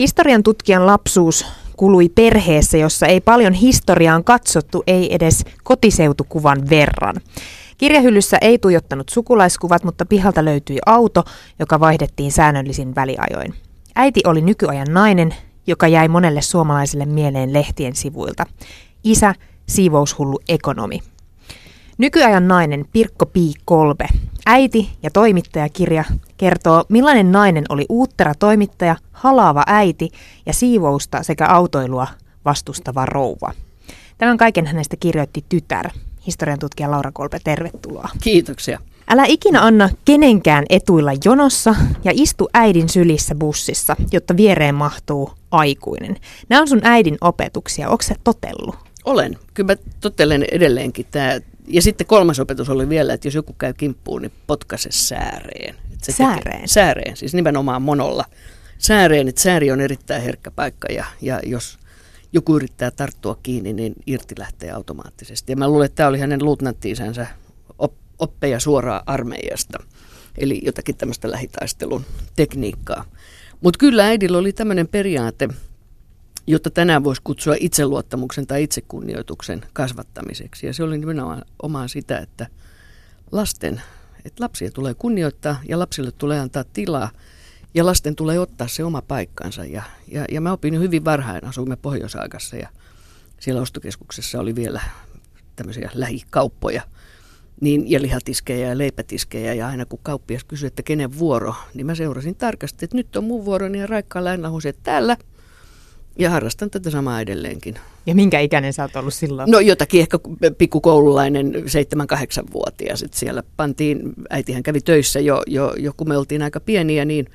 Historian tutkijan lapsuus kului perheessä, jossa ei paljon historiaan katsottu, ei edes kotiseutukuvan verran. Kirjahyllyssä ei tuijottanut sukulaiskuvat, mutta pihalta löytyi auto, joka vaihdettiin säännöllisin väliajoin. Äiti oli nykyajan nainen, joka jäi monelle suomalaiselle mieleen lehtien sivuilta. Isä, siivoushullu ekonomi. Nykyajan nainen Pirkko Pii Kolbe, äiti ja toimittajakirja, kertoo millainen nainen oli uuttera toimittaja, halaava äiti ja siivousta sekä autoilua vastustava rouva. Tämän kaiken hänestä kirjoitti tytär, historian tutkija Laura Kolbe, tervetuloa. Kiitoksia. Älä ikinä anna kenenkään etuilla jonossa ja istu äidin sylissä bussissa, jotta viereen mahtuu aikuinen. Nämä on sun äidin opetuksia. Onko se totellut? Olen. Kyllä mä totelen edelleenkin. Tää. Ja sitten kolmas opetus oli vielä, että jos joku käy kimppuun, niin potkase sääreen. Että se sääreen? Tekee, sääreen, siis nimenomaan monolla. Sääreen, että sääri on erittäin herkkä paikka ja, ja jos joku yrittää tarttua kiinni, niin irti lähtee automaattisesti. Ja mä luulen, että tämä oli hänen luutnanttiisänsä op, oppeja suoraan armeijasta. Eli jotakin tämmöistä lähitaistelun tekniikkaa. Mutta kyllä äidillä oli tämmöinen periaate, jota tänään voisi kutsua itseluottamuksen tai itsekunnioituksen kasvattamiseksi. Ja se oli nimenomaan omaa sitä, että lasten, että lapsia tulee kunnioittaa ja lapsille tulee antaa tilaa ja lasten tulee ottaa se oma paikkansa. Ja, ja, ja mä opin hyvin varhain, asuimme Pohjois-Aagassa ja siellä ostokeskuksessa oli vielä tämmöisiä lähikauppoja niin, ja lihatiskejä ja leipätiskejä. Ja aina kun kauppias kysyi, että kenen vuoro, niin mä seurasin tarkasti, että nyt on mun vuoroni ja raikkaalla aina että täällä. Ja harrastan tätä samaa edelleenkin. Ja minkä ikäinen sä oot ollut silloin? No jotakin ehkä pikkukoululainen, 7-8-vuotias. Siellä pantiin, äitihän kävi töissä jo, jo, jo kun me oltiin aika pieniä, niin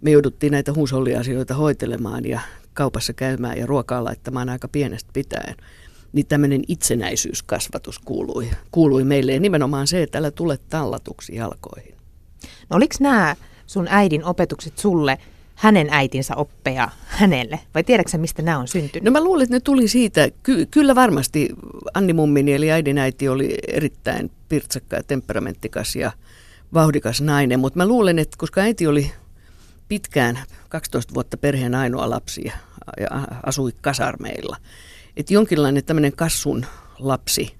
me jouduttiin näitä huusholliasioita hoitelemaan ja kaupassa käymään ja ruokaa laittamaan aika pienestä pitäen. Niin tämmöinen itsenäisyyskasvatus kuului, kuului meille ja nimenomaan se, että älä tule tallatuksi jalkoihin. No oliko nämä sun äidin opetukset sulle hänen äitinsä oppeja hänelle? Vai tiedätkö mistä nämä on syntynyt? No mä luulen, että ne tuli siitä. Ky- kyllä varmasti Anni Mummini eli äidin äiti oli erittäin pirtsakka ja temperamenttikas ja vauhdikas nainen. Mutta mä luulen, että koska äiti oli pitkään 12 vuotta perheen ainoa lapsi ja asui kasarmeilla. Että jonkinlainen tämmöinen kassun lapsi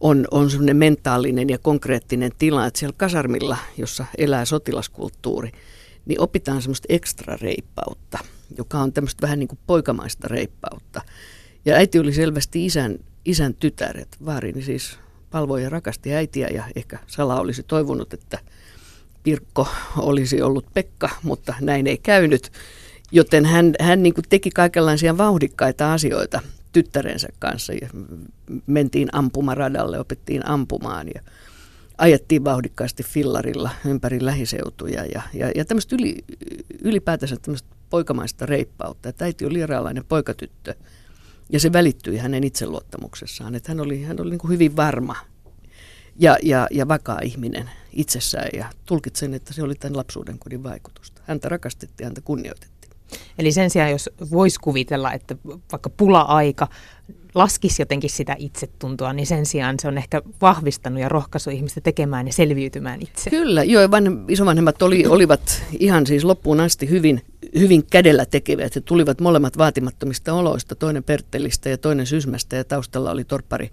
on, on semmoinen mentaalinen ja konkreettinen tila, että siellä kasarmilla, jossa elää sotilaskulttuuri, niin opitaan semmoista ekstra reippautta, joka on tämmöistä vähän niin kuin poikamaista reippautta. Ja äiti oli selvästi isän, isän tytär, että vaarini siis palvoi ja rakasti äitiä ja ehkä Sala olisi toivonut, että Pirkko olisi ollut Pekka, mutta näin ei käynyt. Joten hän, hän niin teki kaikenlaisia vauhdikkaita asioita tyttärensä kanssa. Ja mentiin ampumaradalle, opettiin ampumaan ja ajettiin vauhdikkaasti fillarilla ympäri lähiseutuja. Ja, ja, ja tämmöistä yli, ylipäätänsä tämmöistä poikamaista reippautta. Että äiti oli eräänlainen poikatyttö ja se välittyi hänen itseluottamuksessaan. Että hän oli, hän oli niin hyvin varma ja, ja, ja vakaa ihminen itsessään ja tulkitsen, että se oli tämän lapsuuden kodin vaikutusta. Häntä rakastettiin, häntä kunnioitettiin. Eli sen sijaan, jos voisi kuvitella, että vaikka pula-aika laskisi jotenkin sitä itsetuntoa, niin sen sijaan se on ehkä vahvistanut ja rohkaissut ihmistä tekemään ja selviytymään itse. Kyllä, joo, vanhem, isovanhemmat oli, olivat ihan siis loppuun asti hyvin, hyvin kädellä tekevät. He tulivat molemmat vaatimattomista oloista, toinen Perttelistä ja toinen Sysmästä ja taustalla oli torppari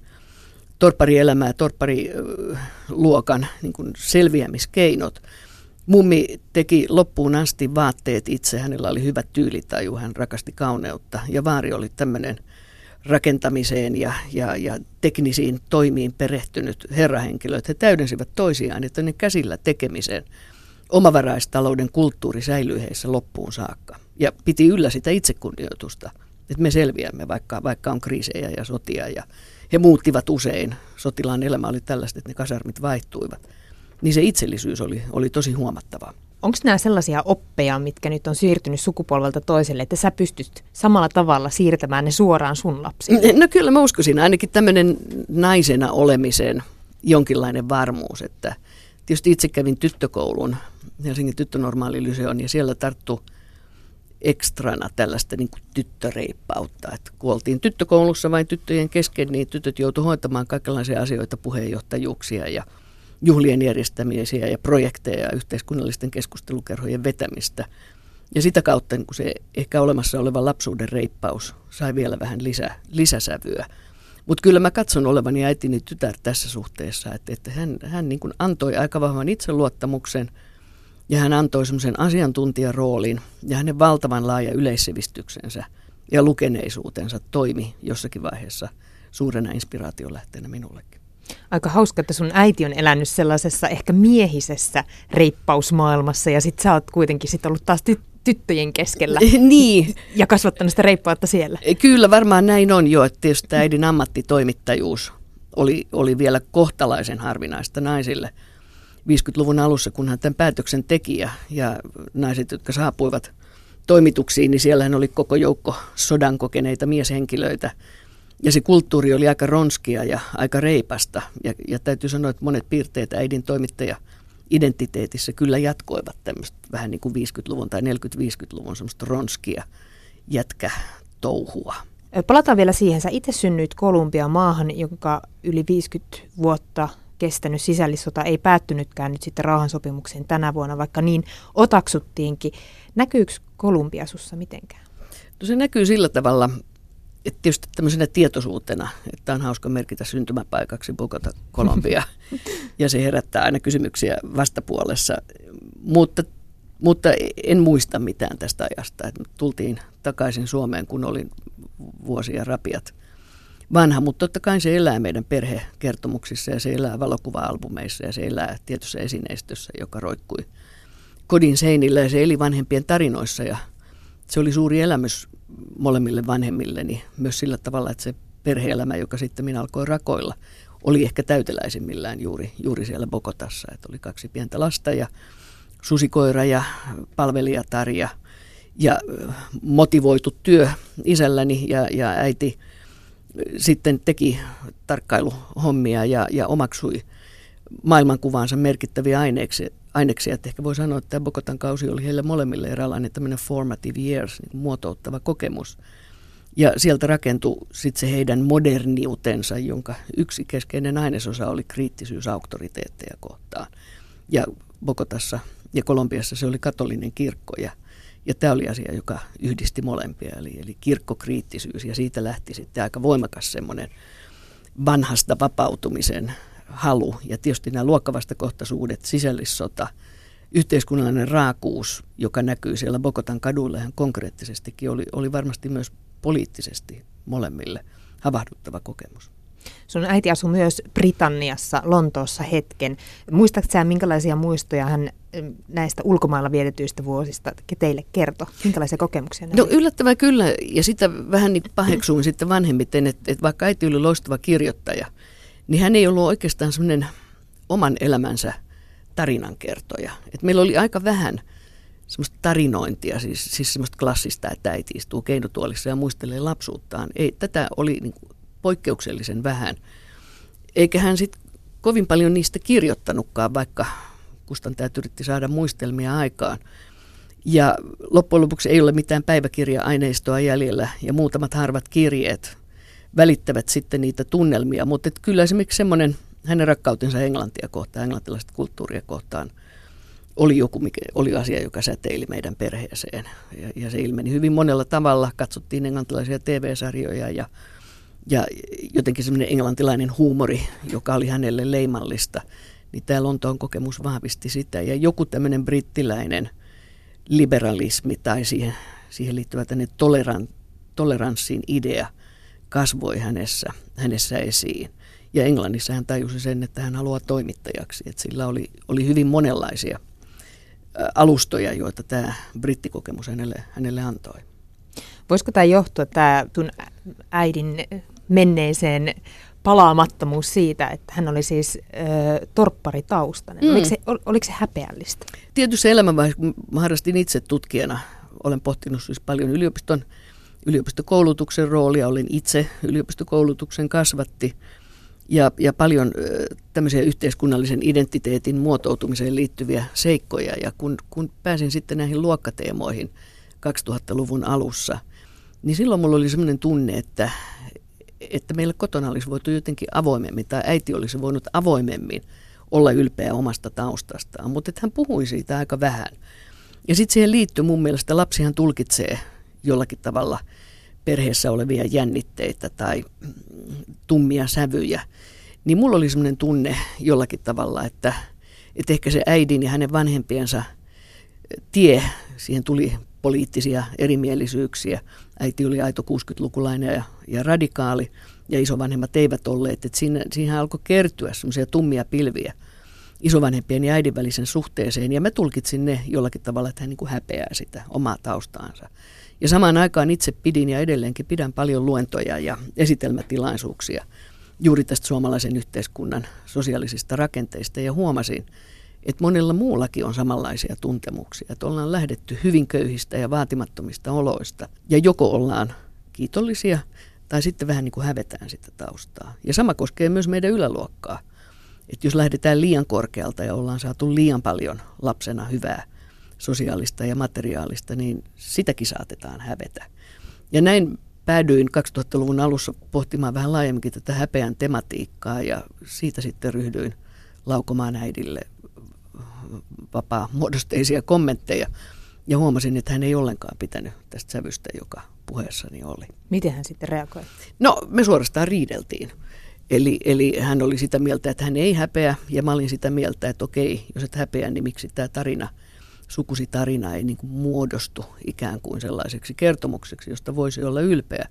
torpparielämää, torppariluokan niin selviämiskeinot. Mummi teki loppuun asti vaatteet itse, hänellä oli hyvä tyylitaju, hän rakasti kauneutta ja vaari oli tämmöinen rakentamiseen ja, ja, ja teknisiin toimiin perehtynyt herrahenkilö, että he täydensivät toisiaan, että ne käsillä tekemisen omavaraistalouden kulttuuri säilyi heissä loppuun saakka. Ja piti yllä sitä itsekunnioitusta, että me selviämme, vaikka, vaikka on kriisejä ja sotia ja he muuttivat usein. Sotilaan elämä oli tällaista, että ne kasarmit vaihtuivat. Niin se itsellisyys oli, oli tosi huomattavaa. Onko nämä sellaisia oppeja, mitkä nyt on siirtynyt sukupolvelta toiselle, että sä pystyt samalla tavalla siirtämään ne suoraan sun lapsille? No kyllä mä uskoisin, ainakin tämmöinen naisena olemisen jonkinlainen varmuus, että tietysti itse kävin tyttökoulun, Helsingin tyttönormaalilyseon, ja siellä tarttu ekstrana tällaista niin kuin tyttöreippautta. Että kun oltiin tyttökoulussa vain tyttöjen kesken, niin tytöt joutuivat hoitamaan kaikenlaisia asioita, puheenjohtajuuksia ja juhlien järjestämisiä ja projekteja ja yhteiskunnallisten keskustelukerhojen vetämistä. Ja sitä kautta niin kun se ehkä olemassa oleva lapsuuden reippaus sai vielä vähän lisä, lisäsävyä. Mutta kyllä mä katson olevani äitini tytär tässä suhteessa, että, että hän, hän niin antoi aika vahvan itseluottamuksen ja hän antoi semmoisen asiantuntijaroolin ja hänen valtavan laaja yleissivistyksensä ja lukeneisuutensa toimi jossakin vaiheessa suurena inspiraatiolähteenä minullekin. Aika hauska, että sun äiti on elänyt sellaisessa ehkä miehisessä reippausmaailmassa ja sit sä oot kuitenkin sit ollut taas ty- tyttöjen keskellä. niin. Ja kasvattanut sitä reippautta siellä. Kyllä varmaan näin on jo, että tietysti äidin ammattitoimittajuus oli, oli vielä kohtalaisen harvinaista naisille. 50-luvun alussa, kun hän tämän päätöksen teki ja, ja naiset, jotka saapuivat toimituksiin, niin siellähän oli koko joukko sodan kokeneita mieshenkilöitä. Ja se kulttuuri oli aika ronskia ja aika reipasta. Ja, ja täytyy sanoa, että monet piirteet äidin toimittaja identiteetissä kyllä jatkoivat tämmöistä vähän niin kuin 50-luvun tai 40-50-luvun semmoista ronskia jätkä touhua. Palataan vielä siihen. Sä itse synnyit Kolumbia maahan, jonka yli 50 vuotta kestänyt sisällissota ei päättynytkään nyt sitten rauhansopimukseen tänä vuonna, vaikka niin otaksuttiinkin. Näkyykö Kolumbia sussa mitenkään? No se näkyy sillä tavalla, että tietysti tämmöisenä tietoisuutena, että on hauska merkitä syntymäpaikaksi Bogota, Kolumbia, ja se herättää aina kysymyksiä vastapuolessa. Mutta, mutta en muista mitään tästä ajasta. Että tultiin takaisin Suomeen, kun olin vuosia rapiat vanha, mutta totta kai se elää meidän perhekertomuksissa ja se elää valokuva-albumeissa ja se elää tietyssä esineistössä, joka roikkui kodin seinillä ja se eli vanhempien tarinoissa ja se oli suuri elämys molemmille vanhemmilleni myös sillä tavalla, että se perheelämä, joka sitten minä alkoi rakoilla, oli ehkä täyteläisimmillään juuri, juuri siellä Bogotassa. Että oli kaksi pientä lasta ja susikoira ja palvelijatar ja, ja motivoitu työ isälläni ja, ja äiti sitten teki tarkkailuhommia ja, ja omaksui maailmankuvaansa merkittäviä aineeksi, aineksia. Että ehkä voi sanoa, että tämä Bogotan kausi oli heille molemmille eräänlainen tämmöinen formative years, niin muotouttava kokemus. Ja sieltä rakentui sitten se heidän moderniutensa, jonka yksi keskeinen ainesosa oli kriittisyys auktoriteetteja kohtaan. Ja Bogotassa ja Kolumbiassa se oli katolinen kirkko ja, ja tämä oli asia, joka yhdisti molempia, eli, eli kirkkokriittisyys ja siitä lähti sitten aika voimakas semmoinen vanhasta vapautumisen halu ja tietysti nämä luokkavastakohtaisuudet, sisällissota, yhteiskunnallinen raakuus, joka näkyy siellä Bogotan kaduilla ihan konkreettisestikin, oli, oli varmasti myös poliittisesti molemmille havahduttava kokemus. Sun äiti asui myös Britanniassa, Lontoossa hetken. Muistatko sä, minkälaisia muistoja hän näistä ulkomailla vietetyistä vuosista teille kertoi? Minkälaisia kokemuksia No yllättävän kyllä, ja sitä vähän niin paheksuin sitten vanhemmiten, että, että vaikka äiti oli loistava kirjoittaja – niin hän ei ollut oikeastaan semmoinen oman elämänsä tarinankertoja. Et meillä oli aika vähän semmoista tarinointia, siis, siis semmoista klassista, että äiti istuu keinotuolissa ja muistelee lapsuuttaan. Ei, tätä oli niin kuin poikkeuksellisen vähän. Eikä hän sitten kovin paljon niistä kirjoittanutkaan, vaikka kustantajat yritti saada muistelmia aikaan. Ja loppujen lopuksi ei ole mitään päiväkirja-aineistoa jäljellä ja muutamat harvat kirjeet välittävät sitten niitä tunnelmia. Mutta kyllä esimerkiksi semmoinen hänen rakkautensa englantia kohtaan, englantilaista kulttuuria kohtaan, oli joku, mikä, oli asia, joka säteili meidän perheeseen. Ja, ja se ilmeni hyvin monella tavalla. Katsottiin englantilaisia TV-sarjoja ja, ja jotenkin semmoinen englantilainen huumori, joka oli hänelle leimallista. Niin tämä Lontoon kokemus vahvisti sitä. Ja joku tämmöinen brittiläinen liberalismi tai siihen, siihen liittyvä toleran, toleranssin idea – kasvoi hänessä, hänessä esiin. Ja Englannissa hän tajusi sen, että hän haluaa toimittajaksi. Että sillä oli, oli hyvin monenlaisia alustoja, joita tämä brittikokemus hänelle, hänelle antoi. Voisiko tämä johtua, tämä tun äidin menneeseen palaamattomuus siitä, että hän oli siis ö, torpparitaustainen? Mm. Oliko, se, ol, oliko se häpeällistä? Tietysti elämänvaiheessa, kun harrastin itse tutkijana, olen pohtinut siis paljon yliopiston yliopistokoulutuksen roolia. Olin itse yliopistokoulutuksen kasvatti ja, ja paljon tämmöisiä yhteiskunnallisen identiteetin muotoutumiseen liittyviä seikkoja. Ja kun, kun pääsin sitten näihin luokkateemoihin 2000-luvun alussa, niin silloin mulla oli semmoinen tunne, että, että meillä kotona olisi voitu jotenkin avoimemmin, tai äiti olisi voinut avoimemmin olla ylpeä omasta taustastaan, mutta hän puhui siitä aika vähän. Ja sitten siihen liittyy mun mielestä, lapsihan tulkitsee jollakin tavalla perheessä olevia jännitteitä tai tummia sävyjä. Niin mulla oli semmoinen tunne jollakin tavalla, että, että ehkä se äidin ja hänen vanhempiensa tie, siihen tuli poliittisia erimielisyyksiä. Äiti oli aito 60-lukulainen ja, ja radikaali ja isovanhemmat eivät olleet. Että siinä, siihen alkoi kertyä semmoisia tummia pilviä isovanhempien ja äidin välisen suhteeseen. Ja mä tulkitsin ne jollakin tavalla, että hän niin kuin häpeää sitä omaa taustaansa. Ja samaan aikaan itse pidin ja edelleenkin pidän paljon luentoja ja esitelmätilaisuuksia juuri tästä suomalaisen yhteiskunnan sosiaalisista rakenteista ja huomasin, että monella muullakin on samanlaisia tuntemuksia, että ollaan lähdetty hyvin köyhistä ja vaatimattomista oloista ja joko ollaan kiitollisia tai sitten vähän niin kuin hävetään sitä taustaa. Ja sama koskee myös meidän yläluokkaa. Että jos lähdetään liian korkealta ja ollaan saatu liian paljon lapsena hyvää sosiaalista ja materiaalista, niin sitäkin saatetaan hävetä. Ja näin päädyin 2000-luvun alussa pohtimaan vähän laajemminkin tätä häpeän tematiikkaa ja siitä sitten ryhdyin laukomaan äidille vapaa-muodosteisia kommentteja. Ja huomasin, että hän ei ollenkaan pitänyt tästä sävystä, joka puheessani oli. Miten hän sitten reagoi? No, me suorastaan riideltiin. Eli, eli hän oli sitä mieltä, että hän ei häpeä, ja mä olin sitä mieltä, että okei, jos et häpeä, niin miksi tämä tarina, sukusi tarina ei niin kuin muodostu ikään kuin sellaiseksi kertomukseksi, josta voisi olla ylpeä.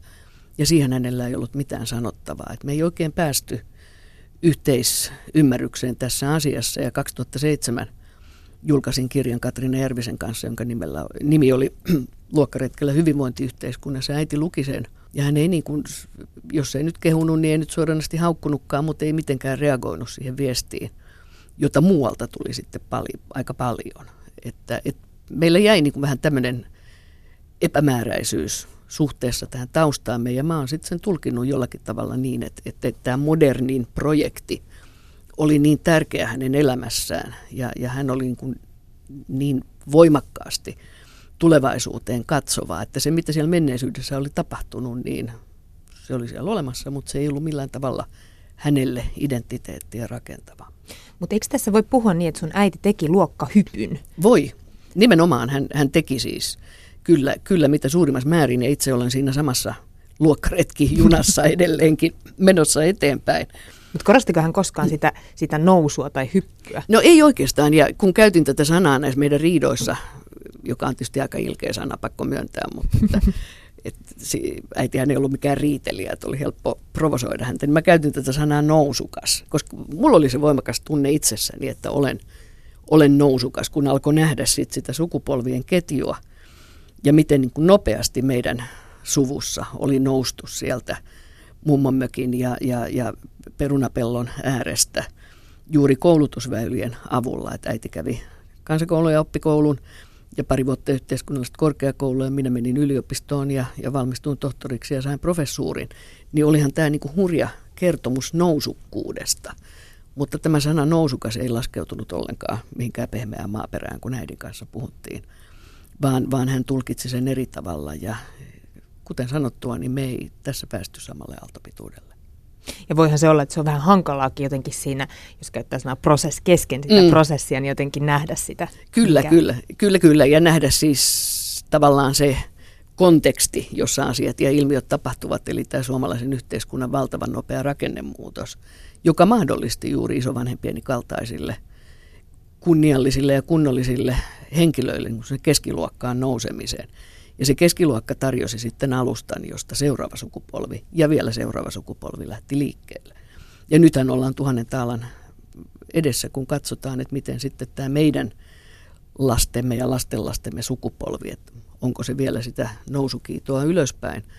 Ja siihen hänellä ei ollut mitään sanottavaa. Et me ei oikein päästy yhteisymmärrykseen tässä asiassa, ja 2007 julkaisin kirjan Katriina Järvisen kanssa, jonka nimellä, nimi oli Luokkaretkellä hyvinvointiyhteiskunnassa. Äiti luki sen ja hän ei niin kuin, jos ei nyt kehunut, niin ei nyt suoranaisesti haukkunutkaan, mutta ei mitenkään reagoinut siihen viestiin, jota muualta tuli sitten pali, aika paljon. Että, et meillä jäi niin kuin vähän tämmöinen epämääräisyys suhteessa tähän taustaamme ja mä oon sitten sen tulkinnut jollakin tavalla niin, että, että, että tämä modernin projekti – oli niin tärkeä hänen elämässään ja, ja hän oli niin, kuin niin voimakkaasti tulevaisuuteen katsovaa, että se mitä siellä menneisyydessä oli tapahtunut, niin se oli siellä olemassa, mutta se ei ollut millään tavalla hänelle identiteettiä rakentava. Mutta eikö tässä voi puhua niin, että sun äiti teki luokkahypyn? Voi. Nimenomaan hän, hän teki siis kyllä, kyllä mitä suurimmassa määrin ja itse olen siinä samassa luokkaretki junassa edelleenkin menossa eteenpäin. Mutta korostiko hän koskaan sitä, sitä nousua tai hyppyä? No ei oikeastaan, ja kun käytin tätä sanaa näissä meidän riidoissa, joka on tietysti aika ilkeä sana, pakko myöntää, mutta että, et, äitihän ei ollut mikään riitelijä, että oli helppo provosoida häntä, niin mä käytin tätä sanaa nousukas, koska mulla oli se voimakas tunne itsessäni, että olen, olen nousukas, kun alkoi nähdä sit sitä sukupolvien ketjua ja miten niin kuin nopeasti meidän suvussa oli noustu sieltä mummonmökin ja, ja, ja perunapellon äärestä juuri koulutusväylien avulla. Että äiti kävi kansakoulun ja oppikoulun ja pari vuotta yhteiskunnallista korkeakoulua ja minä menin yliopistoon ja, ja valmistuin tohtoriksi ja sain professuurin. Niin olihan tämä niinku hurja kertomus nousukkuudesta. Mutta tämä sana nousukas ei laskeutunut ollenkaan mihinkään pehmeään maaperään, kun äidin kanssa puhuttiin, vaan, vaan hän tulkitsi sen eri tavalla ja kuten sanottua, niin me ei tässä päästy samalle aaltopituudelle. Ja voihan se olla, että se on vähän hankalaakin jotenkin siinä, jos käyttää sanaa prosess kesken sitä mm. prosessia, niin jotenkin nähdä sitä. Kyllä, mikä... kyllä, kyllä, kyllä. Ja nähdä siis tavallaan se konteksti, jossa asiat ja ilmiöt tapahtuvat, eli tämä suomalaisen yhteiskunnan valtavan nopea rakennemuutos, joka mahdollisti juuri isovanhempieni kaltaisille kunniallisille ja kunnollisille henkilöille niin keskiluokkaan nousemiseen. Ja se keskiluokka tarjosi sitten alustan, josta seuraava sukupolvi ja vielä seuraava sukupolvi lähti liikkeelle. Ja nythän ollaan tuhannen taalan edessä, kun katsotaan, että miten sitten tämä meidän lastemme ja lastenlastemme sukupolvi, että onko se vielä sitä nousukiitoa ylöspäin –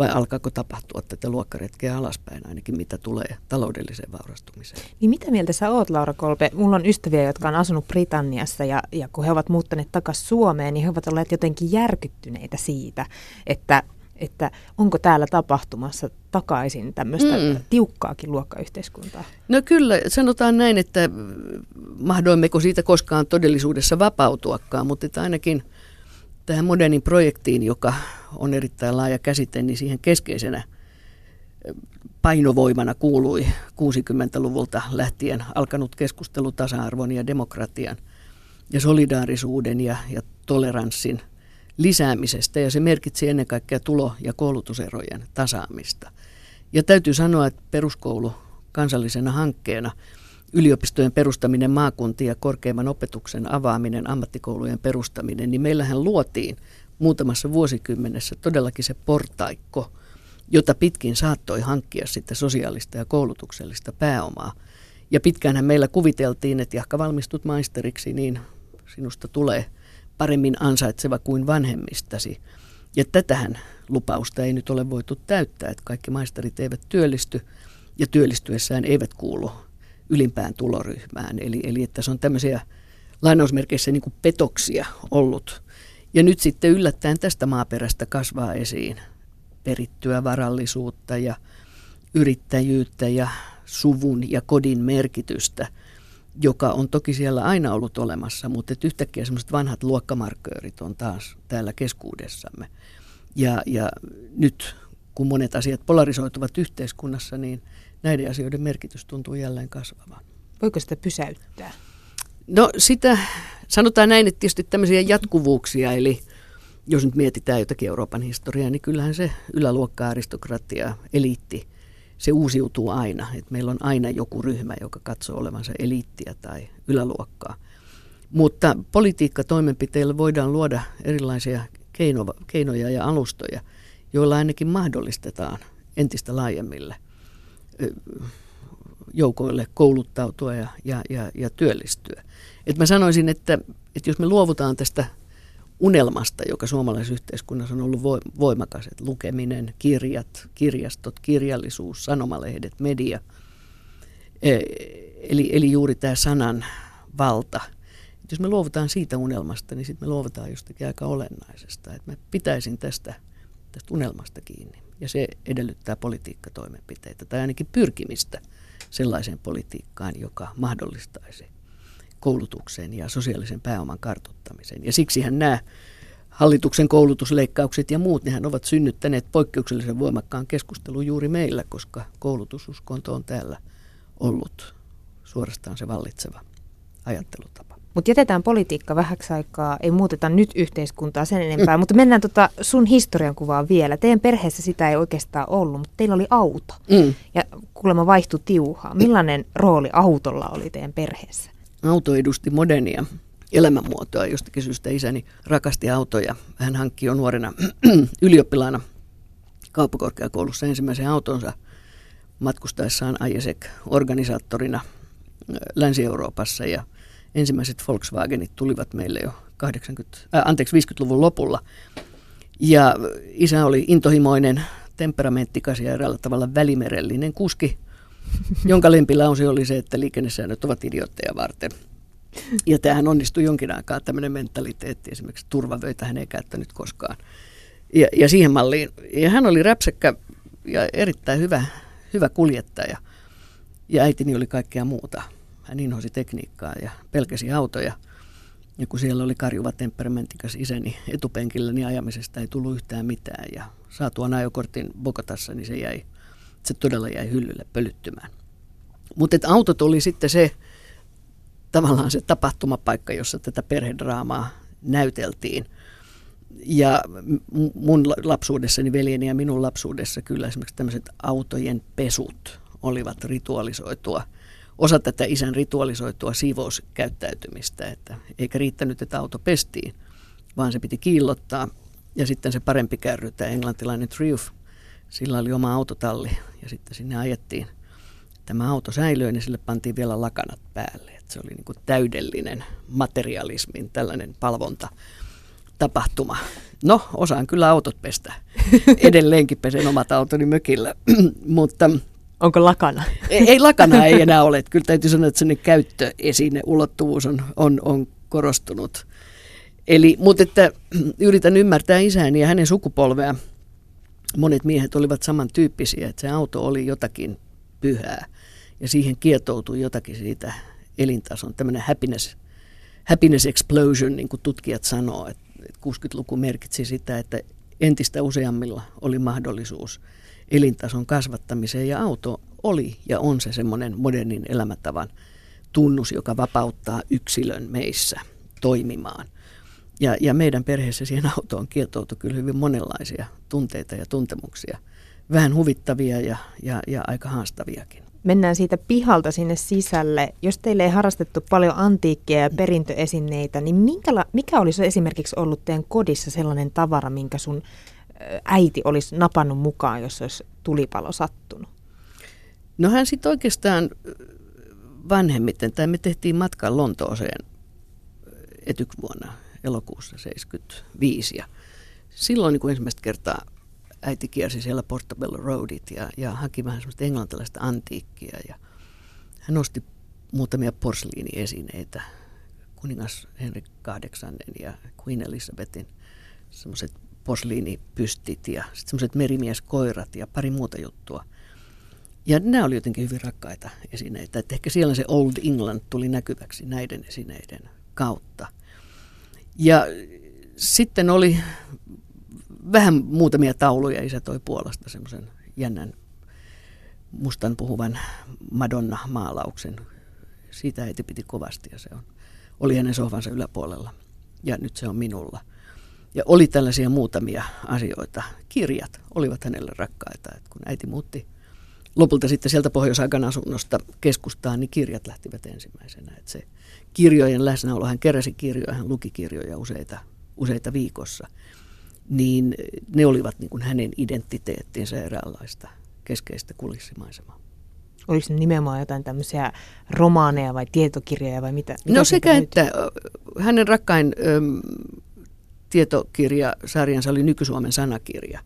vai alkaako tapahtua tätä luokkaretkeä alaspäin ainakin, mitä tulee taloudelliseen vaurastumiseen? Niin mitä mieltä sä oot, Laura Kolpe? Mulla on ystäviä, jotka on asunut Britanniassa ja, ja kun he ovat muuttaneet takaisin Suomeen, niin he ovat olleet jotenkin järkyttyneitä siitä, että että onko täällä tapahtumassa takaisin tämmöistä mm. tiukkaakin luokkayhteiskuntaa? No kyllä, sanotaan näin, että mahdoimmeko siitä koskaan todellisuudessa vapautuakaan, mutta että ainakin – tähän modernin projektiin, joka on erittäin laaja käsite, niin siihen keskeisenä painovoimana kuului 60-luvulta lähtien alkanut keskustelu tasa-arvon ja demokratian ja solidaarisuuden ja, ja toleranssin lisäämisestä ja se merkitsi ennen kaikkea tulo- ja koulutuserojen tasaamista. Ja täytyy sanoa, että peruskoulu kansallisena hankkeena, yliopistojen perustaminen, maakuntia ja korkeimman opetuksen avaaminen, ammattikoulujen perustaminen, niin meillähän luotiin muutamassa vuosikymmenessä todellakin se portaikko, jota pitkin saattoi hankkia sitten sosiaalista ja koulutuksellista pääomaa. Ja pitkäänhän meillä kuviteltiin, että jahka valmistut maisteriksi, niin sinusta tulee paremmin ansaitseva kuin vanhemmistasi. Ja tätähän lupausta ei nyt ole voitu täyttää, että kaikki maisterit eivät työllisty ja työllistyessään eivät kuulu ylimpään tuloryhmään. Eli, eli että se on tämmöisiä lainausmerkeissä niin kuin petoksia ollut. Ja nyt sitten yllättäen tästä maaperästä kasvaa esiin perittyä varallisuutta ja yrittäjyyttä ja suvun ja kodin merkitystä, joka on toki siellä aina ollut olemassa, mutta että yhtäkkiä semmoiset vanhat luokkamarkköörit on taas täällä keskuudessamme. Ja, ja nyt kun monet asiat polarisoituvat yhteiskunnassa, niin näiden asioiden merkitys tuntuu jälleen kasvavan. Voiko sitä pysäyttää? No sitä, sanotaan näin, että tietysti tämmöisiä jatkuvuuksia, eli jos nyt mietitään jotakin Euroopan historiaa, niin kyllähän se yläluokka, aristokratia, eliitti, se uusiutuu aina. Et meillä on aina joku ryhmä, joka katsoo olevansa eliittiä tai yläluokkaa. Mutta politiikkatoimenpiteillä voidaan luoda erilaisia keino, keinoja ja alustoja, joilla ainakin mahdollistetaan entistä laajemmille joukoille kouluttautua ja, ja, ja, ja työllistyä. Et mä sanoisin, että, että jos me luovutaan tästä unelmasta, joka suomalaisessa yhteiskunnassa on ollut voimakas, että lukeminen, kirjat, kirjastot, kirjallisuus, sanomalehdet, media, e, eli, eli juuri tämä sanan valta. Et jos me luovutaan siitä unelmasta, niin sitten me luovutaan jostakin aika olennaisesta. Et mä pitäisin tästä, tästä unelmasta kiinni. Ja se edellyttää politiikkatoimenpiteitä tai ainakin pyrkimistä sellaiseen politiikkaan, joka mahdollistaisi koulutuksen ja sosiaalisen pääoman kartuttamisen. Ja siksihän nämä hallituksen koulutusleikkaukset ja muut, nehän ovat synnyttäneet poikkeuksellisen voimakkaan keskustelun juuri meillä, koska koulutususkonto on täällä ollut suorastaan se vallitseva ajattelutapa. Mutta jätetään politiikka vähäksi aikaa, ei muuteta nyt yhteiskuntaa sen enempää, mm. mutta mennään tota sun historian kuvaan vielä. Teidän perheessä sitä ei oikeastaan ollut, mutta teillä oli auto mm. ja kuulemma vaihtui tiuhaa. Millainen rooli autolla oli teidän perheessä? Auto edusti modernia elämänmuotoa. Jostakin syystä isäni rakasti autoja. Hän hankki jo nuorena ylioppilaana kauppakorkeakoulussa ensimmäisen autonsa matkustaessaan IESEC-organisaattorina Länsi-Euroopassa ja ensimmäiset Volkswagenit tulivat meille jo 80, äh, anteeksi, 50-luvun lopulla. Ja isä oli intohimoinen, temperamenttikas ja eräällä tavalla välimerellinen kuski, jonka lempilausi oli se, että liikennesäännöt ovat idiootteja varten. Ja tämähän onnistui jonkin aikaa tämmöinen mentaliteetti, esimerkiksi turvavöitä hän ei käyttänyt koskaan. Ja, ja siihen malliin, ja hän oli räpsäkkä ja erittäin hyvä, hyvä kuljettaja. Ja äitini oli kaikkea muuta. Hän inhosi tekniikkaa ja pelkäsi autoja. Ja kun siellä oli karjuva temperamenttikas isäni etupenkillä, niin ajamisesta ei tullut yhtään mitään. Ja saatuaan ajokortin Bogotassa, niin se jäi se todella jäi hyllylle pölyttymään. Mutta autot oli sitten se tavallaan se tapahtumapaikka, jossa tätä perhedraamaa näyteltiin. Ja mun lapsuudessani, veljeni ja minun lapsuudessa kyllä esimerkiksi tämmöiset autojen pesut olivat ritualisoitua. Osa tätä isän ritualisoitua siivouskäyttäytymistä, että eikä riittänyt, että auto pestiin, vaan se piti kiillottaa. Ja sitten se parempi kärry, tämä englantilainen Triumph, sillä oli oma autotalli ja sitten sinne ajettiin. Tämä auto säilyi niin sille pantiin vielä lakanat päälle. Että se oli niin kuin täydellinen materialismin tällainen palvonta tapahtuma. No, osaan kyllä autot pestä. Edelleenkin pesen omat autoni mökillä, mutta... Onko lakana? Ei, ei lakana ei enää ole. Kyllä täytyy sanoa, että sen käyttöesine ulottuvuus on, on, on korostunut. Eli, mutta että yritän ymmärtää isääni ja hänen sukupolvea – monet miehet olivat samantyyppisiä, että se auto oli jotakin pyhää ja siihen kietoutui jotakin siitä elintason, tämmöinen happiness, happiness explosion, niin kuin tutkijat sanoo, että 60-luku merkitsi sitä, että entistä useammilla oli mahdollisuus elintason kasvattamiseen ja auto oli ja on se semmoinen modernin elämäntavan tunnus, joka vapauttaa yksilön meissä toimimaan. Ja, ja meidän perheessä siihen autoon kietoutui kyllä hyvin monenlaisia tunteita ja tuntemuksia. Vähän huvittavia ja, ja, ja aika haastaviakin. Mennään siitä pihalta sinne sisälle. Jos teille ei harrastettu paljon antiikkia ja perintöesineitä, niin minkäla- mikä olisi esimerkiksi ollut teidän kodissa sellainen tavara, minkä sun äiti olisi napannut mukaan, jos olisi tulipalo sattunut? No hän sitten oikeastaan vanhemmiten, tai me tehtiin matkan Lontooseen etyksvuonna elokuussa 75 ja silloin niin kuin ensimmäistä kertaa äiti kiersi siellä Portobello Roadit ja, ja haki vähän semmoista englantilaista antiikkia ja hän nosti muutamia porsliiniesineitä, kuningas Henrik VIII ja Queen Elizabethin semmoiset posliinipystit ja sitten semmoiset merimieskoirat ja pari muuta juttua. Ja nämä oli jotenkin hyvin rakkaita esineitä. Että ehkä siellä se Old England tuli näkyväksi näiden esineiden kautta. Ja sitten oli vähän muutamia tauluja. Isä toi Puolasta semmoisen jännän mustan puhuvan Madonna-maalauksen. Siitä äiti piti kovasti ja se on, oli hänen sohvansa yläpuolella. Ja nyt se on minulla. Ja oli tällaisia muutamia asioita. Kirjat olivat hänelle rakkaita. Et kun äiti muutti lopulta sitten sieltä Pohjois-Aikan asunnosta keskustaan, niin kirjat lähtivät ensimmäisenä. Et se kirjojen läsnäolo, hän keräsi kirjoja, hän luki kirjoja useita, useita viikossa, niin ne olivat niin kuin hänen identiteettinsä eräänlaista keskeistä kulissimaisemaa. Oliko ne nimenomaan jotain tämmöisiä romaaneja vai tietokirjoja vai mitä? mitä no sekä että hänen rakkain tietokirjasarjansa oli Nyky-Suomen sanakirja,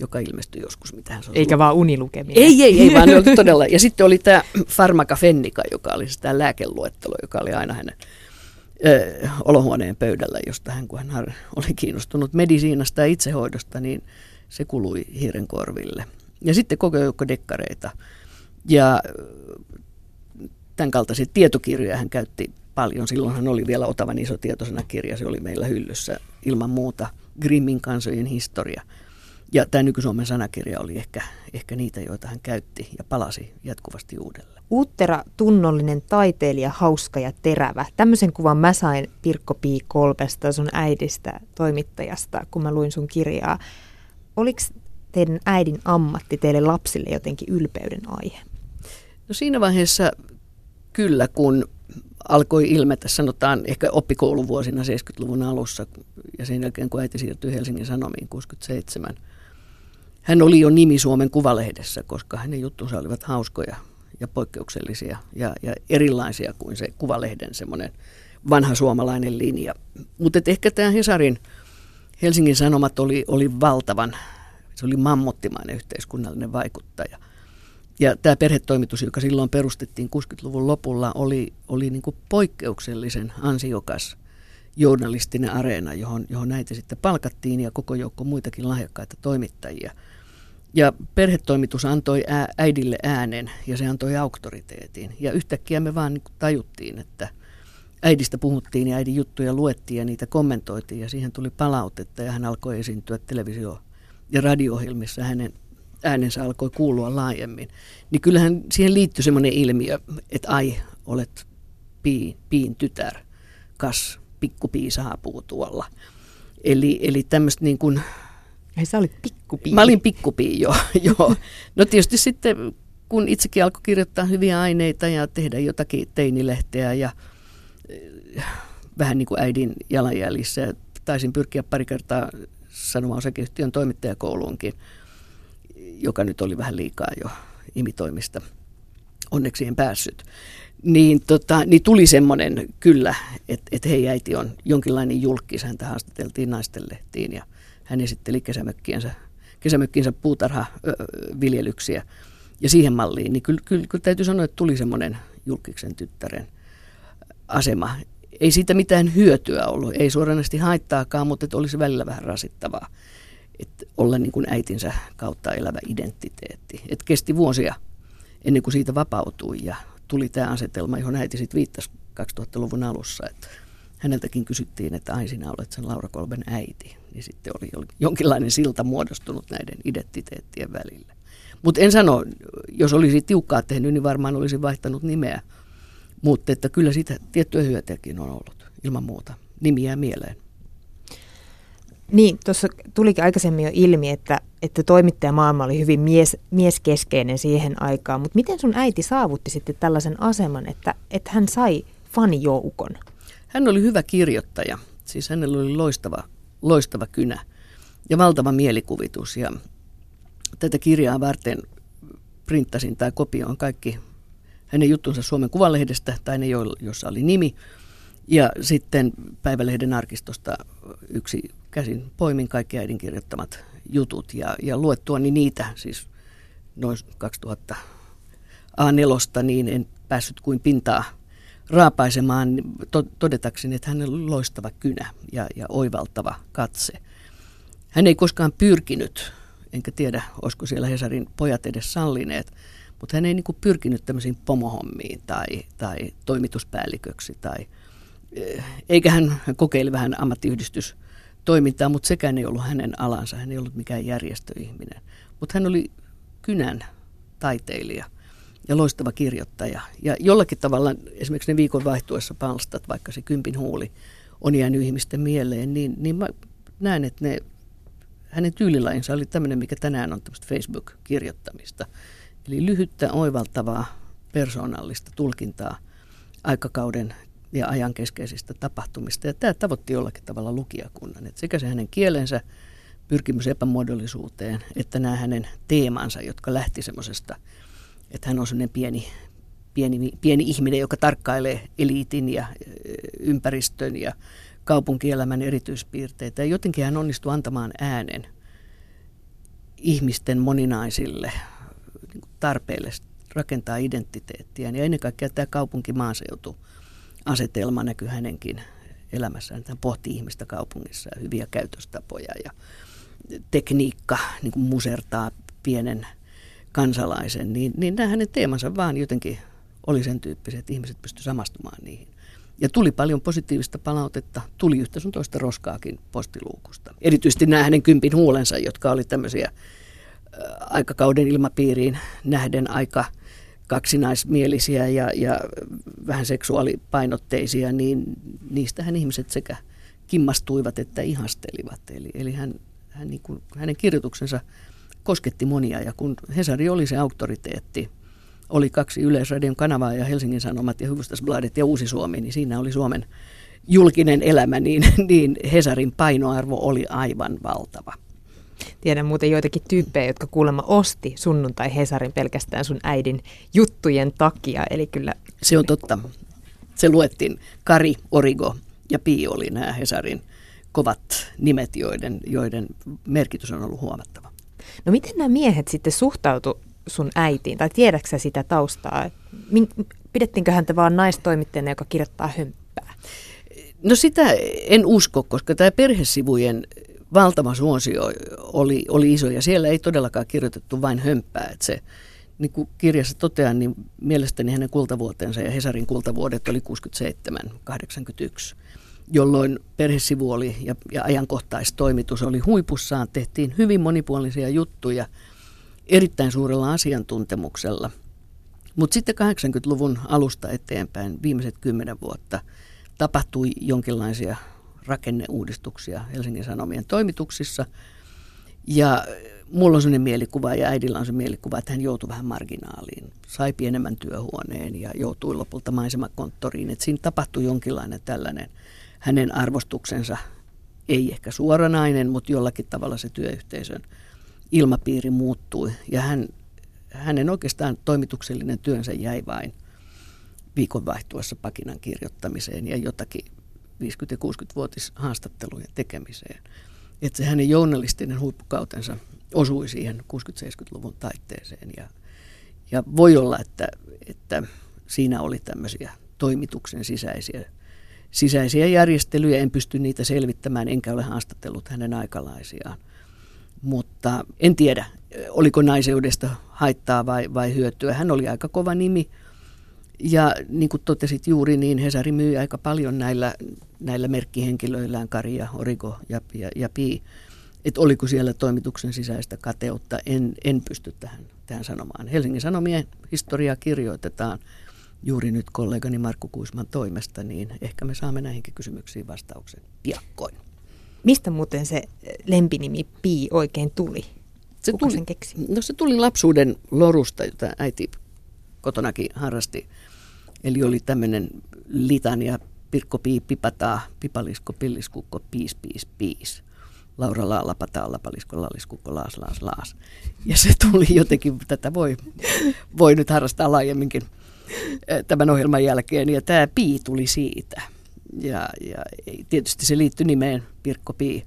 joka ilmestyi joskus, mitä hän Eikä vaan unilukemia. Ei, ei, ei, vaan ne oli todella. Ja sitten oli tämä Pharmaca Fennica, joka oli tämä lääkeluettelo, joka oli aina hänen ö, olohuoneen pöydällä, josta hän, kun hän oli kiinnostunut medisiinasta ja itsehoidosta, niin se kului hiiren korville. Ja sitten koko joukko dekkareita. Ja tämän kaltaisia tietokirjoja hän käytti paljon. Silloin hän oli vielä Otavan iso tietoisena kirja, se oli meillä hyllyssä ilman muuta. Grimmin kansojen historia. Ja tämä nyky-Suomen sanakirja oli ehkä, ehkä niitä, joita hän käytti ja palasi jatkuvasti uudelleen. Uuttera, tunnollinen taiteilija, hauska ja terävä. Tämmöisen kuvan mä sain Pirkko P. Kolpesta, sun äidistä, toimittajasta, kun mä luin sun kirjaa. Oliko teidän äidin ammatti teille lapsille jotenkin ylpeyden aihe? No siinä vaiheessa kyllä, kun alkoi ilmetä, sanotaan ehkä oppikouluvuosina 70-luvun alussa ja sen jälkeen kun äiti siirtyi Helsingin Sanomiin 67. Hän oli jo nimi Suomen Kuvalehdessä, koska hänen juttunsa olivat hauskoja ja poikkeuksellisia ja, ja erilaisia kuin se Kuvalehden semmoinen vanha suomalainen linja. Mutta ehkä tämä Hesarin Helsingin Sanomat oli, oli valtavan, se oli mammottimainen yhteiskunnallinen vaikuttaja – ja tämä perhetoimitus, joka silloin perustettiin 60-luvun lopulla, oli, oli niin kuin poikkeuksellisen ansiokas journalistinen areena, johon, johon näitä sitten palkattiin ja koko joukko muitakin lahjakkaita toimittajia. Ja perhetoimitus antoi äidille äänen ja se antoi auktoriteetin. Ja yhtäkkiä me vaan niin tajuttiin, että äidistä puhuttiin ja äidin juttuja luettiin ja niitä kommentoitiin ja siihen tuli palautetta ja hän alkoi esiintyä televisio- ja radio-ohjelmissa hänen äänensä alkoi kuulua laajemmin, niin kyllähän siihen liittyy semmoinen ilmiö, että ai, olet pii, piin tytär, kas, pikkupii saapuu tuolla. Eli, eli tämmöistä niin kuin... Ei sä olit pikkupii. Mä olin pikkupii, joo, joo. No tietysti sitten, kun itsekin alkoi kirjoittaa hyviä aineita ja tehdä jotakin teinilehteä ja eh, vähän niin kuin äidin jalanjäljissä. Taisin pyrkiä pari kertaa sanomaan osakeyhtiön toimittajakouluunkin – joka nyt oli vähän liikaa jo imitoimista. Onneksi en päässyt. Niin, tota, niin tuli semmoinen kyllä, että et hei äiti on jonkinlainen julkis. Häntä haastateltiin naistenlehtiin ja hän esitteli kesämökkiensä, kesämökkiensä puutarhaviljelyksiä. Ja siihen malliin, niin kyllä, kyllä, kyllä täytyy sanoa, että tuli semmoinen julkiksen tyttären asema. Ei siitä mitään hyötyä ollut, ei suoranaisesti haittaakaan, mutta että olisi välillä vähän rasittavaa että olla niin kuin äitinsä kautta elävä identiteetti. Et kesti vuosia ennen kuin siitä vapautui ja tuli tämä asetelma, johon äiti sitten viittasi 2000-luvun alussa, että häneltäkin kysyttiin, että ai sinä olet sen Laura Kolben äiti. Niin sitten oli jonkinlainen silta muodostunut näiden identiteettien välillä. Mutta en sano, jos olisi tiukkaa tehnyt, niin varmaan olisi vaihtanut nimeä. Mutta että kyllä siitä tiettyä hyötyäkin on ollut ilman muuta. Nimiä mieleen. Niin, tuossa tulikin aikaisemmin jo ilmi, että, että toimittajamaailma oli hyvin mies, mieskeskeinen siihen aikaan, mutta miten sun äiti saavutti sitten tällaisen aseman, että, että hän sai fanijoukon? Hän oli hyvä kirjoittaja, siis hänellä oli loistava, loistava kynä ja valtava mielikuvitus ja tätä kirjaa varten printtasin tai kopioon kaikki hänen juttunsa Suomen Kuvalehdestä tai ne, joissa oli nimi. Ja sitten Päivälehden arkistosta yksi käsin poimin kaikki äidin kirjoittamat jutut ja, ja luettuani niitä, siis noin 2000 A4, niin en päässyt kuin pintaa raapaisemaan to, todetakseni, että hän oli loistava kynä ja, ja oivaltava katse. Hän ei koskaan pyrkinyt, enkä tiedä, olisiko siellä Hesarin pojat edes sallineet, mutta hän ei niin pyrkinyt tämmöisiin pomohommiin tai, tai toimituspäälliköksi. Tai, eh, eikä hän, hän kokeili vähän ammattiyhdistystoimintaa, mutta sekään ei ollut hänen alansa. Hän ei ollut mikään järjestöihminen. Mutta hän oli kynän taiteilija ja loistava kirjoittaja. Ja jollakin tavalla esimerkiksi ne viikon vaihtuessa palstat, vaikka se kympin huuli on jäänyt ihmisten mieleen, niin, niin mä näen, että ne, hänen tyylilajinsa oli tämmöinen, mikä tänään on tämmöistä Facebook-kirjoittamista. Eli lyhyttä, oivaltavaa, persoonallista tulkintaa aikakauden ja ajan keskeisistä tapahtumista. Ja tämä tavoitti jollakin tavalla lukijakunnan. Että sekä se hänen kielensä, pyrkimys epämuodollisuuteen, että nämä hänen teemansa, jotka lähti semmoisesta, että hän on sellainen pieni, pieni, pieni ihminen, joka tarkkailee eliitin ja ympäristön ja kaupunkielämän erityispiirteitä. Ja jotenkin hän onnistui antamaan äänen ihmisten moninaisille tarpeelle rakentaa identiteettiä. Ja ennen kaikkea tämä kaupunki-maaseutu asetelma näkyy hänenkin elämässään. Hän pohtii ihmistä kaupungissa ja hyviä käytöstapoja ja tekniikka niin kuin musertaa pienen kansalaisen. Niin, niin nämä hänen teemansa vaan jotenkin oli sen tyyppiset, että ihmiset pystyivät samastumaan niihin. Ja tuli paljon positiivista palautetta, tuli yhtä sun toista roskaakin postiluukusta. Erityisesti nämä hänen kympin huulensa, jotka oli tämmöisiä aikakauden ilmapiiriin nähden aika kaksinaismielisiä ja, ja vähän seksuaalipainotteisia, niin niistähän ihmiset sekä kimmastuivat että ihastelivat. Eli, eli hän, hän niin kuin, hänen kirjoituksensa kosketti monia ja kun Hesari oli se auktoriteetti, oli kaksi Yleisradion kanavaa ja Helsingin Sanomat ja Hufvudstadsbladet ja Uusi Suomi, niin siinä oli Suomen julkinen elämä, niin, niin Hesarin painoarvo oli aivan valtava. Tiedän muuten joitakin tyyppejä, jotka kuulemma osti sunnuntai Hesarin pelkästään sun äidin juttujen takia. Eli kyllä... Se on totta. Se luettiin. Kari, Origo ja Pi oli nämä Hesarin kovat nimet, joiden, joiden merkitys on ollut huomattava. No miten nämä miehet sitten suhtautu sun äitiin, tai tiedätkö sitä taustaa? Pidettiinkö häntä vaan naistoimittajana, joka kirjoittaa hömppää? No sitä en usko, koska tämä perhesivujen valtava suosio oli, oli iso ja siellä ei todellakaan kirjoitettu vain hömppää. Että se, niin kuin kirjassa totean, niin mielestäni hänen kultavuotensa ja Hesarin kultavuodet oli 67-81, jolloin perhesivu oli ja, ja ajankohtaistoimitus oli huipussaan. Tehtiin hyvin monipuolisia juttuja erittäin suurella asiantuntemuksella. Mutta sitten 80-luvun alusta eteenpäin, viimeiset kymmenen vuotta, tapahtui jonkinlaisia rakenneuudistuksia Helsingin Sanomien toimituksissa. Ja mulla on sellainen mielikuva ja äidillä on se mielikuva, että hän joutui vähän marginaaliin. Sai pienemmän työhuoneen ja joutui lopulta maisemakonttoriin. Että siinä tapahtui jonkinlainen tällainen hänen arvostuksensa, ei ehkä suoranainen, mutta jollakin tavalla se työyhteisön ilmapiiri muuttui. Ja hän, hänen oikeastaan toimituksellinen työnsä jäi vain viikon vaihtuessa pakinan kirjoittamiseen ja jotakin 50- ja 60-vuotis haastattelujen tekemiseen. Että se hänen journalistinen huippukautensa osui siihen 60-70-luvun taitteeseen. Ja, ja voi olla, että, että siinä oli tämmöisiä toimituksen sisäisiä, sisäisiä järjestelyjä. En pysty niitä selvittämään, enkä ole haastatellut hänen aikalaisiaan. Mutta en tiedä, oliko naiseudesta haittaa vai, vai hyötyä. Hän oli aika kova nimi ja niin kuin totesit juuri, niin Hesari myi aika paljon näillä, näillä merkkihenkilöillään, Kari ja Origo ja, ja, ja Pi. Että oliko siellä toimituksen sisäistä kateutta, en, en pysty tähän, tähän sanomaan. Helsingin Sanomien historiaa kirjoitetaan juuri nyt kollegani Markku Kuisman toimesta, niin ehkä me saamme näihinkin kysymyksiin vastauksen piakkoin. Mistä muuten se lempinimi Pii oikein tuli? Se Kuka tuli, sen keksi? No se tuli lapsuuden lorusta, jota äiti kotonakin harrasti. Eli oli tämmöinen litania, pirkko pii, pipataa, pipalisko, pilliskukko, piis, piis, piis. Laura laala, pataa, lapalisko, lalliskukko, laas, laas, laas. Ja se tuli jotenkin, tätä voi, voi nyt harrastaa laajemminkin eh, tämän ohjelman jälkeen. Ja tämä pii tuli siitä. Ja, ja tietysti se liittyi nimeen Pirkko Pii.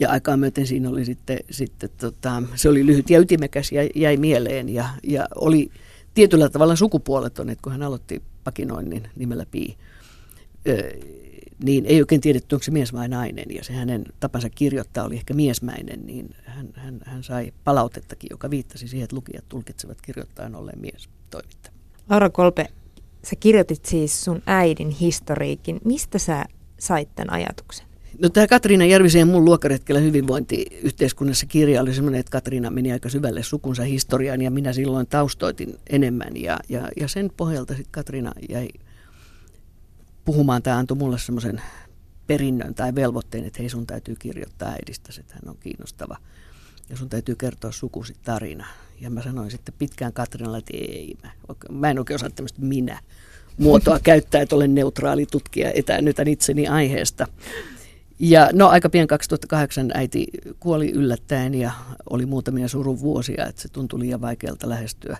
Ja aikaa myöten siinä oli sitten, sitten tota, se oli lyhyt ja ytimekäs ja jäi mieleen ja, ja oli tietyllä tavalla sukupuoleton, että kun hän aloitti pakinoinnin nimellä Pii, ö, niin ei oikein tiedetty, onko se mies vai nainen. Ja se hänen tapansa kirjoittaa oli ehkä miesmäinen, niin hän, hän, hän sai palautettakin, joka viittasi siihen, että lukijat tulkitsevat kirjoittajan olleen mies toimittaja. Laura Kolpe, sä kirjoitit siis sun äidin historiikin. Mistä sä sait tämän ajatuksen? No tämä Katriina Järvisen mun luokkaretkellä hyvinvointiyhteiskunnassa kirja oli semmoinen, että Katriina meni aika syvälle sukunsa historiaan ja minä silloin taustoitin enemmän ja, ja, ja sen pohjalta sitten Katriina jäi puhumaan. Tämä antoi mulle semmoisen perinnön tai velvoitteen, että hei sun täytyy kirjoittaa äidistäsi, että hän on kiinnostava ja sun täytyy kertoa sukusi tarina. Ja mä sanoin sitten pitkään Katrinalle, että ei, mä, mä en oikein osaa tämmöistä minä muotoa käyttää, että olen neutraali tutkija, etäännytän itseni aiheesta. Ja no aika pian 2008 äiti kuoli yllättäen ja oli muutamia surun vuosia, että se tuntui liian vaikealta lähestyä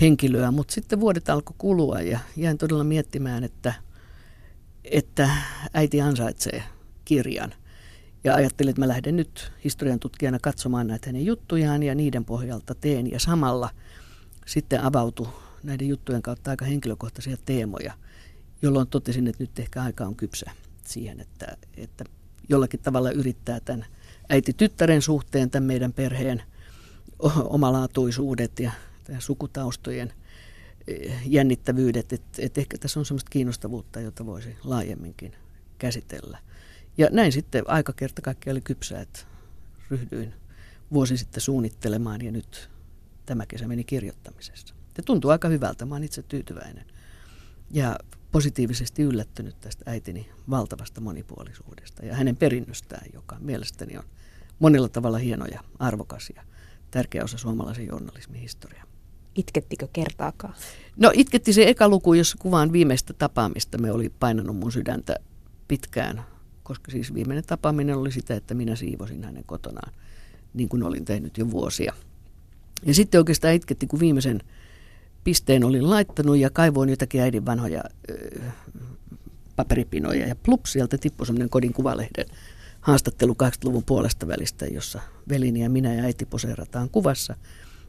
henkilöä. Mutta sitten vuodet alkoi kulua ja jäin todella miettimään, että, että äiti ansaitsee kirjan. Ja ajattelin, että mä lähden nyt historian tutkijana katsomaan näitä hänen juttujaan ja niiden pohjalta teen. Ja samalla sitten avautui näiden juttujen kautta aika henkilökohtaisia teemoja, jolloin totesin, että nyt ehkä aika on kypsä siihen, että, että jollakin tavalla yrittää tämän äiti-tyttären suhteen, tämän meidän perheen omalaatuisuudet ja sukutaustojen eh, jännittävyydet, että, että ehkä tässä on semmoista kiinnostavuutta, jota voisi laajemminkin käsitellä. Ja näin sitten aika kerta kaikki oli kypsä, että ryhdyin vuosi sitten suunnittelemaan ja nyt tämä kesä meni kirjoittamisessa. Se tuntuu aika hyvältä, mä oon itse tyytyväinen ja positiivisesti yllättynyt tästä äitini valtavasta monipuolisuudesta ja hänen perinnöstään, joka mielestäni on monella tavalla hieno ja arvokas ja tärkeä osa suomalaisen journalismin historiaa. Itkettikö kertaakaan? No itketti se eka luku, jossa kuvaan viimeistä tapaamista. Me oli painanut mun sydäntä pitkään, koska siis viimeinen tapaaminen oli sitä, että minä siivosin hänen kotonaan, niin kuin olin tehnyt jo vuosia. Ja sitten oikeastaan itketti, kun viimeisen pisteen olin laittanut ja kaivoin jotakin äidin vanhoja ö, paperipinoja. Ja plups, sieltä tippui semmoinen kodin kuvalehden haastattelu 80-luvun puolesta välistä, jossa velini ja minä ja äiti poseerataan kuvassa.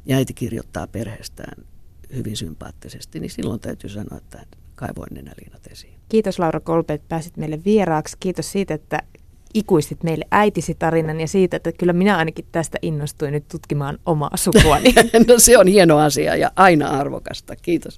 Ja äiti kirjoittaa perheestään hyvin sympaattisesti, niin silloin täytyy sanoa, että kaivoin nenäliinat esiin. Kiitos Laura Kolpe, että pääsit meille vieraaksi. Kiitos siitä, että ikuistit meille äitisi tarinan ja siitä, että kyllä minä ainakin tästä innostuin nyt tutkimaan omaa sukuani. No se on hieno asia ja aina arvokasta. Kiitos.